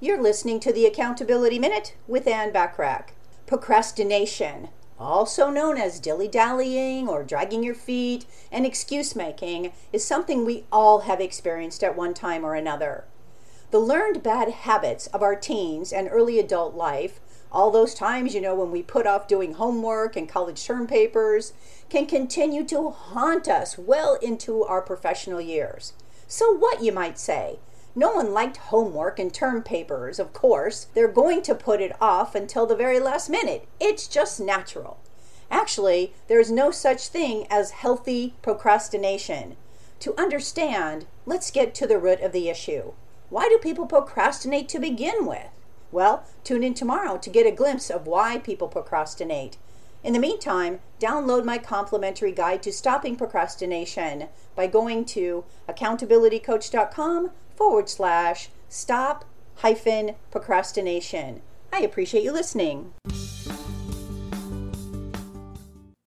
You're listening to the Accountability Minute with Ann Bachrach. Procrastination, also known as dilly dallying or dragging your feet and excuse making, is something we all have experienced at one time or another. The learned bad habits of our teens and early adult life, all those times, you know, when we put off doing homework and college term papers, can continue to haunt us well into our professional years. So, what, you might say? No one liked homework and term papers, of course. They're going to put it off until the very last minute. It's just natural. Actually, there is no such thing as healthy procrastination. To understand, let's get to the root of the issue. Why do people procrastinate to begin with? Well, tune in tomorrow to get a glimpse of why people procrastinate. In the meantime, download my complimentary guide to stopping procrastination by going to accountabilitycoach.com forward slash stop hyphen procrastination. I appreciate you listening.